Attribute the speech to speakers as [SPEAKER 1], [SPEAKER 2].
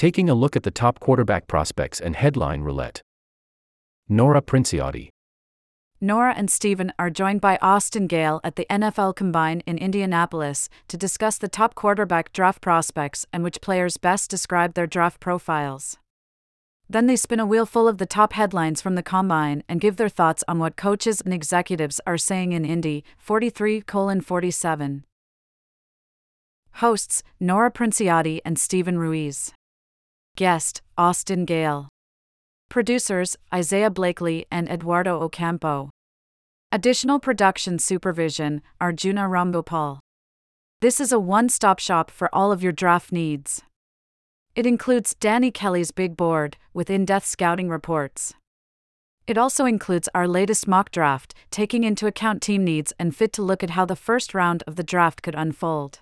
[SPEAKER 1] taking a look at the top quarterback prospects and headline roulette. Nora Princiotti.
[SPEAKER 2] Nora and Steven are joined by Austin Gayle at the NFL Combine in Indianapolis to discuss the top quarterback draft prospects and which players best describe their draft profiles. Then they spin a wheel full of the top headlines from the combine and give their thoughts on what coaches and executives are saying in Indy 43 47. Hosts Nora Princiotti and Steven Ruiz. Guest Austin Gayle. Producers Isaiah Blakely and Eduardo Ocampo. Additional production supervision Arjuna Ramgopal. This is a one stop shop for all of your draft needs. It includes Danny Kelly's big board with in depth scouting reports. It also includes our latest mock draft, taking into account team needs and fit to look at how the first round of the draft could unfold.